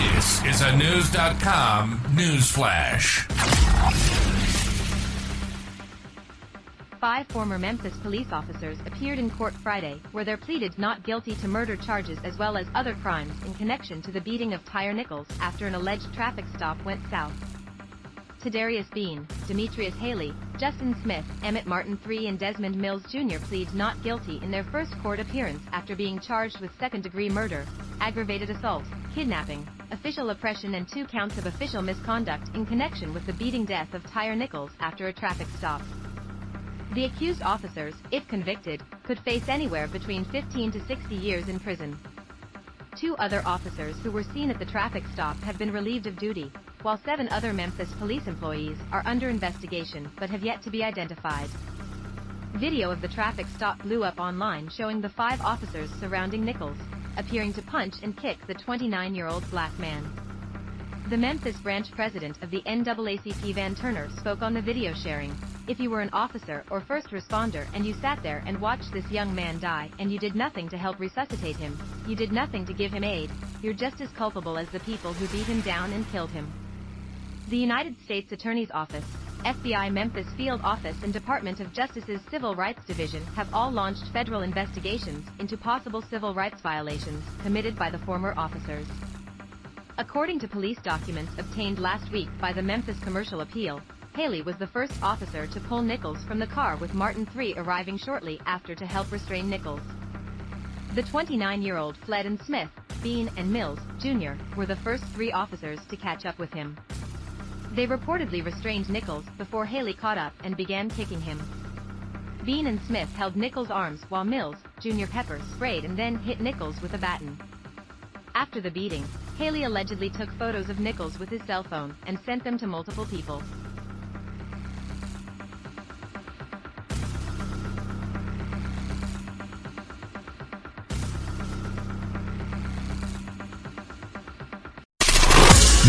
This is a Knewz.com news flash. Five former Memphis police officers appeared in court Friday, where they pleaded not guilty to murder charges as well as other crimes in connection to the beating of Tyre Nichols after an alleged traffic stop went south. Tadarius Bean, Demetrius Haley, Justin Smith, Emmitt Martin III and Desmond Mills Jr. plead not guilty in their first court appearance after being charged with second-degree murder, aggravated assault, kidnapping, official oppression and two counts of official misconduct in connection with the beating death of Tyre Nichols after a traffic stop. The accused officers, if convicted, could face anywhere between 15 to 60 years in prison. Two other officers who were seen at the traffic stop have been relieved of duty, while seven other Memphis police employees are under investigation but have yet to be identified. Video of the traffic stop blew up online showing the five officers surrounding Nichols, appearing to punch and kick the 29-year-old black man. The Memphis branch president of the NAACP Van Turner spoke on the video sharing. If you were an officer or first responder and you sat there and watched this young man die and you did nothing to help resuscitate him, you did nothing to give him aid, you're just as culpable as the people who beat him down and killed him. The United States Attorney's Office, FBI Memphis Field Office and Department of Justice's Civil Rights Division have all launched federal investigations into possible civil rights violations committed by the former officers. According to police documents obtained last week by the Memphis Commercial Appeal, Haley was the first officer to pull Nichols from the car with Martin III arriving shortly after to help restrain Nichols. The 29-year-old fled and Smith, Bean and Mills, Jr., were the first three officers to catch up with him. They reportedly restrained Nichols before Haley caught up and began kicking him. Bean and Smith held Nichols' arms while Mills, Jr. Pepper sprayed and then hit Nichols with a baton. After the beating, Haley allegedly took photos of Nichols with his cell phone and sent them to multiple people.